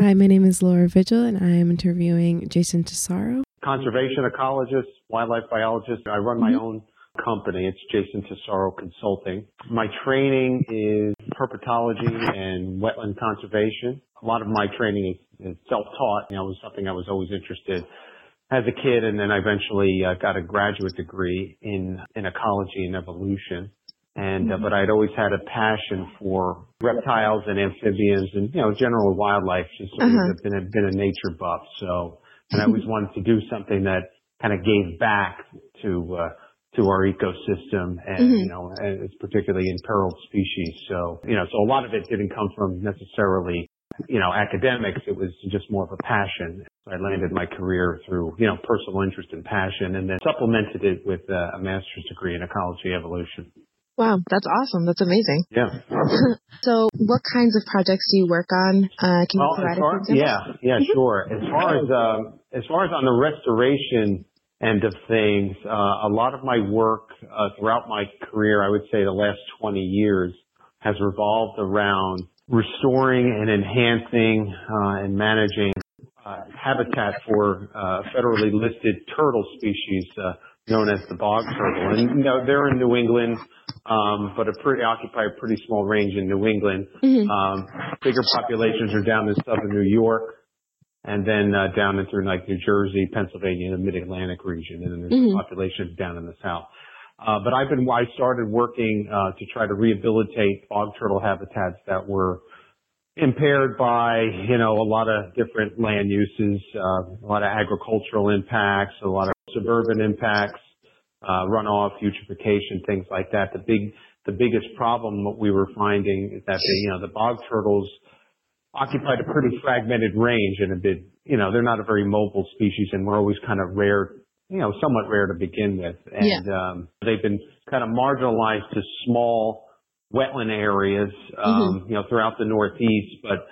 Hi, my name is Laura Vigil, and I am interviewing Jason Tesauro. Conservation ecologist, wildlife biologist. I run my mm-hmm. own company. It's Jason Tesauro Consulting. My training is herpetology and wetland conservation. A lot of my training is, is self-taught. You know, it was something I was always interested as a kid, and then I eventually uh, got a graduate degree in, in ecology and evolution. And, uh, mm-hmm. but I'd always had a passion for reptiles and amphibians and, you know, general wildlife. Just uh-huh. been a, been a nature buff. So, and I always wanted to do something that kind of gave back to, uh, to our ecosystem and, mm-hmm. you know, and it's particularly imperiled species. So, you know, so a lot of it didn't come from necessarily, you know, academics. It was just more of a passion. I landed my career through, you know, personal interest and passion and then supplemented it with uh, a master's degree in ecology evolution. Wow, that's awesome. That's amazing. Yeah. so, what kinds of projects do you work on? Uh, can you well, provide far, Yeah, yeah, mm-hmm. sure. As far as um, as far as on the restoration end of things, uh, a lot of my work uh, throughout my career, I would say the last 20 years, has revolved around restoring and enhancing uh, and managing uh, habitat for uh, federally listed turtle species known as the bog turtle. And you know, they're in New England, um, but a pretty occupy a pretty small range in New England. Mm-hmm. Um, bigger populations are down in southern New York, and then uh, down into like New Jersey, Pennsylvania, the Mid Atlantic region, and then there's mm-hmm. populations down in the south. Uh, but I've been I started working uh, to try to rehabilitate bog turtle habitats that were impaired by you know a lot of different land uses, uh, a lot of agricultural impacts, a lot of suburban impacts, uh, runoff, eutrophication, things like that. The big, the biggest problem what we were finding is that the, you know, the bog turtles occupied a pretty fragmented range and a bit, you know, they're not a very mobile species and we're always kind of rare, you know, somewhat rare to begin with. And, um, they've been kind of marginalized to small wetland areas, um, mm-hmm. you know, throughout the Northeast, but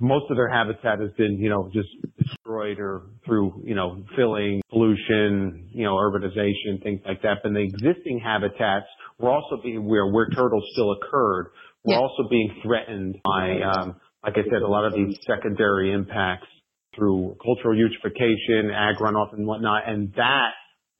most of their habitat has been, you know, just destroyed or through, you know, filling, pollution, you know, urbanization, things like that. But the existing habitats were also being where where turtles still occurred were yeah. also being threatened by, um, like I said, a lot of these secondary impacts through cultural eutrophication, ag runoff, and whatnot, and that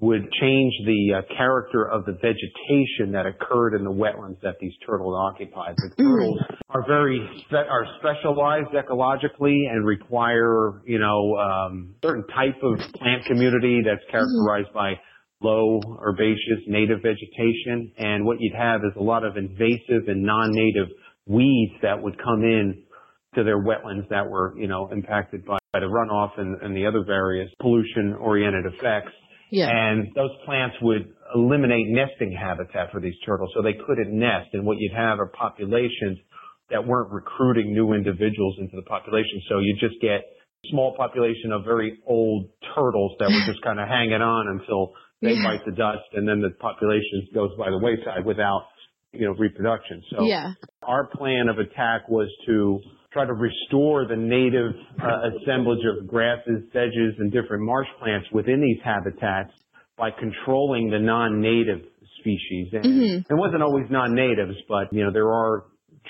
would change the uh, character of the vegetation that occurred in the wetlands that these turtles occupied. The mm-hmm. turtles are very spe- are specialized ecologically and require you know um, certain type of plant community that's mm-hmm. characterized by low herbaceous native vegetation. And what you'd have is a lot of invasive and non-native weeds that would come in to their wetlands that were you know impacted by, by the runoff and, and the other various pollution-oriented effects yeah. And those plants would eliminate nesting habitat for these turtles, so they couldn't nest. And what you'd have are populations that weren't recruiting new individuals into the population. So you just get small population of very old turtles that were just kind of hanging on until they yeah. bite the dust, and then the population goes by the wayside without you know reproduction. So yeah. our plan of attack was to try to restore the native uh, assemblage of grasses, sedges, and different marsh plants within these habitats by controlling the non-native species. And mm-hmm. it wasn't always non-natives, but you know there are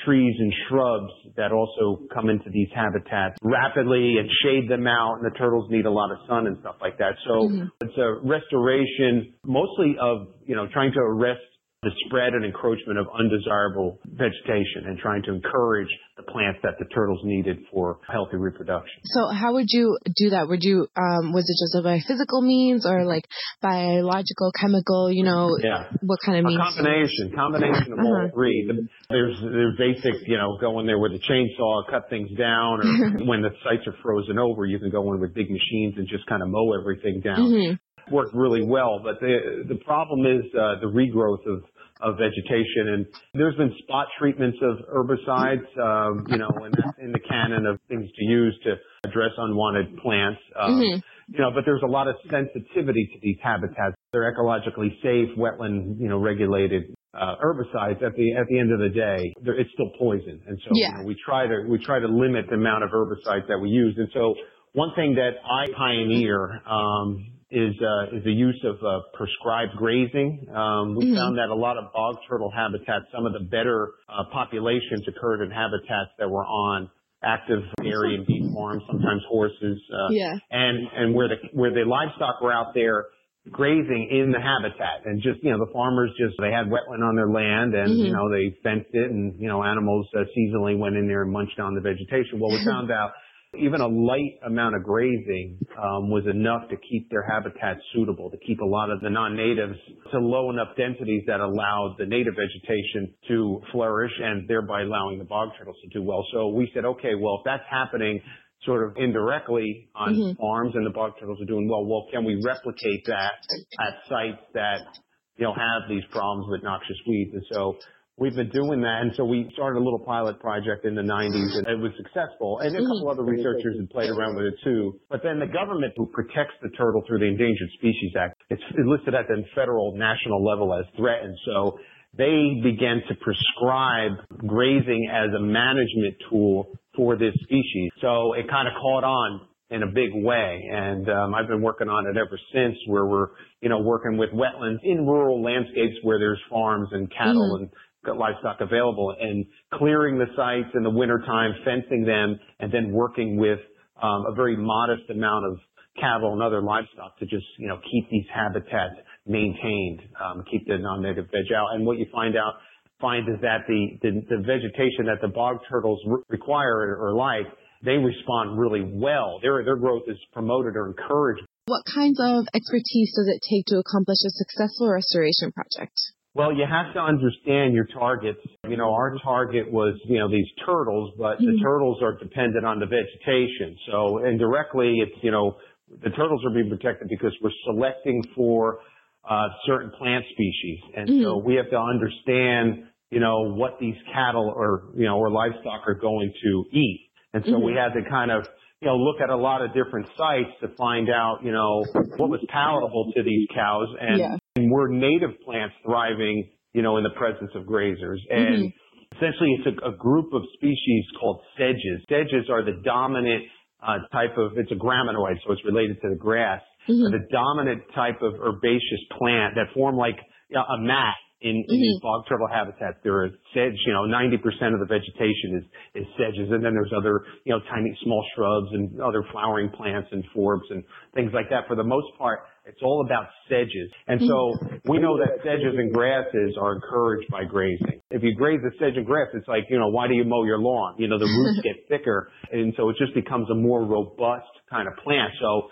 trees and shrubs that also come into these habitats rapidly and shade them out and the turtles need a lot of sun and stuff like that. So mm-hmm. it's a restoration mostly of, you know, trying to arrest the spread and encroachment of undesirable vegetation and trying to encourage the plants that the turtles needed for healthy reproduction. So how would you do that? Would you, um, was it just by physical means or like biological, chemical, you know, yeah. what kind of a means? combination, combination of uh-huh. all three. There's, there's basic, you know, go in there with a chainsaw, cut things down, or when the sites are frozen over, you can go in with big machines and just kind of mow everything down. Mm-hmm worked really well. But the the problem is uh, the regrowth of of vegetation, and there's been spot treatments of herbicides, um, you know, in the, in the canon of things to use to address unwanted plants. Um, mm-hmm. You know, but there's a lot of sensitivity to these habitats. They're ecologically safe, wetland, you know, regulated uh, herbicides. At the at the end of the day, it's still poison, and so yeah. you know, we try to we try to limit the amount of herbicides that we use. And so one thing that I pioneer um, is uh, is the use of uh, prescribed grazing. Um, we mm-hmm. found that a lot of bog turtle habitats, some of the better uh, populations occurred in habitats that were on active dairy and beef farms, sometimes horses, uh, yeah. and and where the where the livestock were out there grazing in the habitat and just you know the farmers just they had wetland on their land and you know they fenced it and you know animals uh, seasonally went in there and munched on the vegetation well we found out even a light amount of grazing um, was enough to keep their habitat suitable to keep a lot of the non-natives to low enough densities that allowed the native vegetation to flourish and thereby allowing the bog turtles to do well so we said okay well if that's happening sort of indirectly on Mhm. farms and the bog turtles are doing well. Well, can we replicate that at sites that, you know, have these problems with noxious weeds? And so we've been doing that. And so we started a little pilot project in the 90s and it was successful. And a couple other researchers had played around with it too. But then the government who protects the turtle through the Endangered Species Act, it's listed at the federal national level as threatened. So they began to prescribe grazing as a management tool for this species. So it kind of caught on in a big way. And um, I've been working on it ever since where we're, you know, working with wetlands in rural landscapes where there's farms and cattle and livestock available and clearing the sites in the wintertime, fencing them, and then working with um, a very modest amount of cattle and other livestock to just, you know, keep these habitats maintained, um, keep the non-native veg out. And what you find out, find is that the, the, the vegetation that the bog turtles re- require or like, they respond really well. Their, their growth is promoted or encouraged. What kinds of expertise does it take to accomplish a successful restoration project? Well, you have to understand your targets. You know, our target was, you know, these turtles, but the Mhm. turtles are dependent on the vegetation. So indirectly, it's, you know, the turtles are being protected because we're selecting for uh, certain plant species. And so Mhm. we have to understand, you know, what these cattle or, you know, or livestock are going to eat. And so we Mhm. had to kind of, you know, look at a lot of different sites to find out, you know, what was palatable to these cows and, Yeah. And were native plants thriving, you know, in the presence of grazers. And Mhm. essentially it's a, a group of species called sedges. Sedges are the dominant uh, type of, it's a graminoid, so it's related to the grass, Mhm. the dominant type of herbaceous plant that form like a mat in, in these bog turtle habitats. There are sedge, you know, 90% of the vegetation is, is sedges. And then there's other, you know, tiny small shrubs and other flowering plants and forbs and things like that. For the most part, it's all about sedges. And so we know that sedges and grasses are encouraged by grazing. If you graze the sedge and grass, it's like, you know, why do you mow your lawn? You know, the roots get thicker. And so it just becomes a more robust kind of plant. So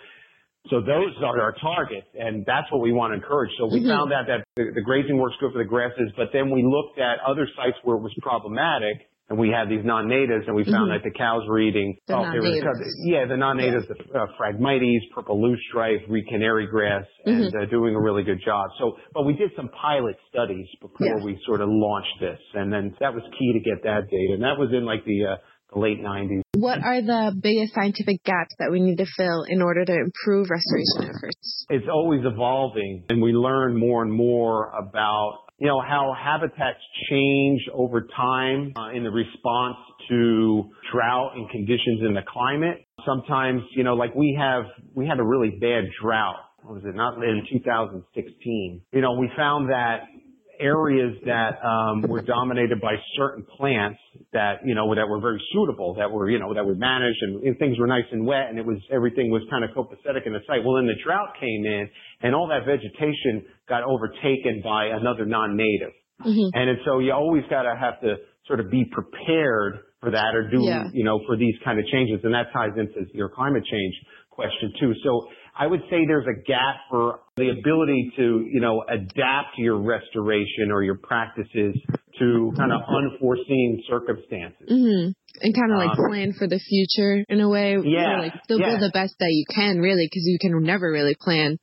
so those are our targets, and that's what we want to encourage. So we Mhm. found out that the, the grazing works good for the grasses, but then we looked at other sites where it was problematic, and we had these non-natives, and we found Mhm. that the cows were eating. The oh, non-natives. yeah, the non-natives, the uh, Phragmites, purple loosestrife, Reed canary grass, and Mm-hmm. uh, doing a really good job. So, but we did some pilot studies before Yeah. we sort of launched this, and then that was key to get that data, and that was in like the, uh, the late 90s. What are the biggest scientific gaps that we need to fill in order to improve restoration efforts? it's always evolving and we learn more and more about you know how habitats change over time uh, in the response to drought and conditions in the climate sometimes you know like we have we had a really bad drought what was it not in 2016 you know we found that areas that um, were dominated by certain plants that you know that were very suitable, that were you know that were managed and, and things were nice and wet, and it was everything was kind of copacetic in the site. Well, then the drought came in, and all that vegetation got overtaken by another non-native, Mhm. and so you always got to have to sort of be prepared for that or do Yeah. you know for these kind of changes, and that ties into your climate change question too. So I would say there's a gap for the ability to, you know, adapt your restoration or your practices to kind of unforeseen circumstances. Mhm. And kind of like Um, plan for the future in a way. Yeah, like still yeah. do the best that you can, really, because you can never really plan.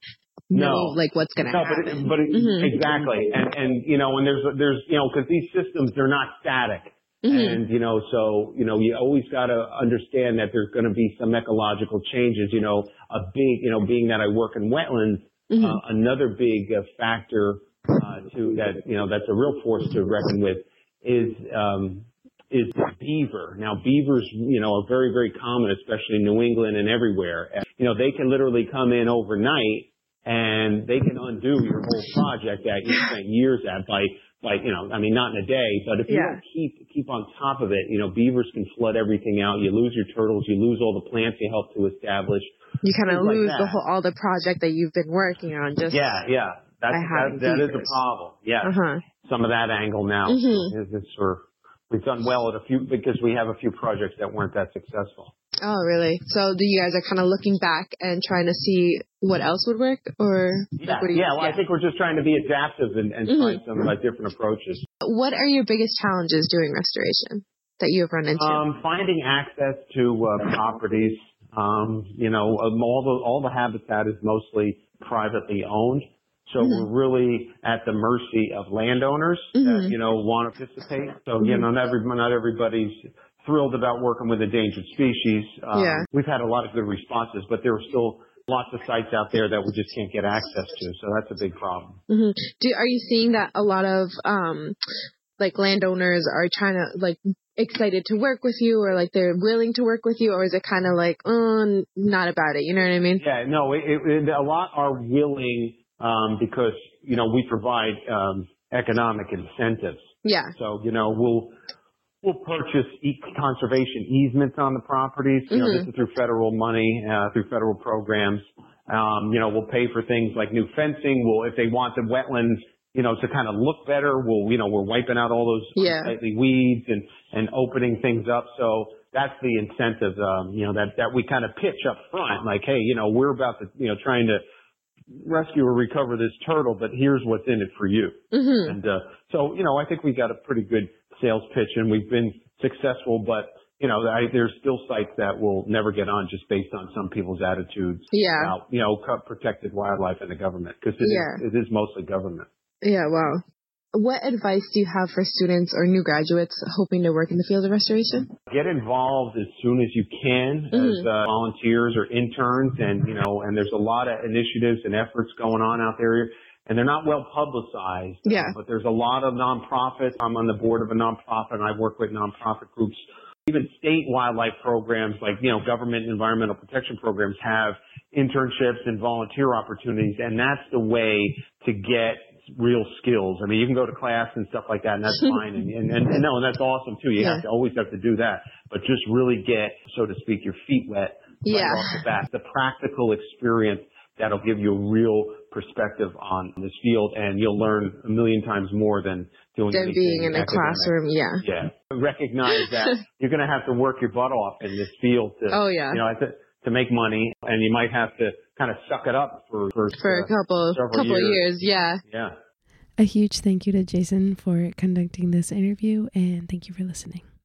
No. like what's gonna No, but, happen. it, but it, Mhm. exactly, and and you know, and there's there's you know, because these systems they're not static, Mhm. and you know, so you know, you always got to understand that there's going to be some ecological changes. You know, a big, you know, being that I work in wetlands, Mhm. uh, another big uh, factor uh, to that, you know, that's a real force to reckon with is um, is beaver. Now, beavers, you know, are very very common, especially in New England and everywhere. You know, they can literally come in overnight and they can undo your whole project that you spent years at by like you know, I mean, not in a day, but if you Yeah. don't keep keep on top of it, you know, beavers can flood everything out. You lose your turtles, you lose all the plants you helped to establish. You kind of Things like lose the whole all the project that you've been working on. Just Yeah, yeah, that's By that, that is a problem. Yeah, Uh huh. some of that angle now Mhm. is, is sort of, we've done well at a few because we have a few projects that weren't that successful. Oh, really? So, do you guys are kind of looking back and trying to see what else would work, or Yeah, like, you? yeah. Well, I think we're just trying to be adaptive and, and Mhm. find some uh, different approaches. What are your biggest challenges doing restoration that you have run into? Um, finding access to uh, properties. Um, you know, um, all the all the habitat is mostly privately owned, so Mhm. we're really at the mercy of landowners Mhm. that you know want to participate. So you Mhm. know, not every not everybody's thrilled about working with endangered species. Um, Yeah. We've had a lot of good responses, but there are still lots of sites out there that we just can't get access to. So that's a big problem. hmm Do are you seeing that a lot of um like landowners are trying to like excited to work with you, or like they're willing to work with you, or is it kind of like oh not about it? You know what I mean? Yeah, no, it, it- a lot are willing um, because you know we provide um, economic incentives. Yeah. So you know we'll we'll purchase e- conservation easements on the properties. You know Mhm. this is through federal money, uh, through federal programs. Um, you know we'll pay for things like new fencing. We'll if they want the wetlands. You know, to kind of look better, we'll, you know, we're wiping out all those Yeah. unsightly weeds and, and opening things up. So that's the incentive, um, you know, that, that we kind of pitch up front. Like, hey, you know, we're about to, you know, trying to rescue or recover this turtle, but here's what's in it for you. hmm And, uh, so, you know, I think we got a pretty good sales pitch and we've been successful, but, you know, I, there's still sites that will never get on just based on some people's attitudes Yeah. about, you know, protected wildlife and the government because it, Yeah. is, it is mostly government. Yeah. Wow. What advice do you have for students or new graduates hoping to work in the field of restoration? get involved as soon as you can as Mhm. uh, volunteers or interns and you know and there's a lot of initiatives and efforts going on out there and they're not well publicized Yeah. but there's a lot of nonprofits i'm on the board of a nonprofit and i work with nonprofit groups even state wildlife programs like you know government environmental protection programs have internships and volunteer opportunities and that's the way to get real skills. I mean, you can go to class and stuff like that, and that's fine. And, and, and, and no, and that's awesome too. You Yeah. have to always have to do that, but just really get, so to speak, your feet wet right Yeah. off the bat. The practical experience that'll give you a real perspective on this field, and you'll learn a million times more than doing Than being in a classroom. Yeah. Yeah, recognize that you're going to have to work your butt off in this field to, Oh yeah. you know, to, to make money, and you might have to kind of suck it up for for, For a uh, couple couple years. years. Yeah. yeah. A huge thank you to Jason for conducting this interview, and thank you for listening.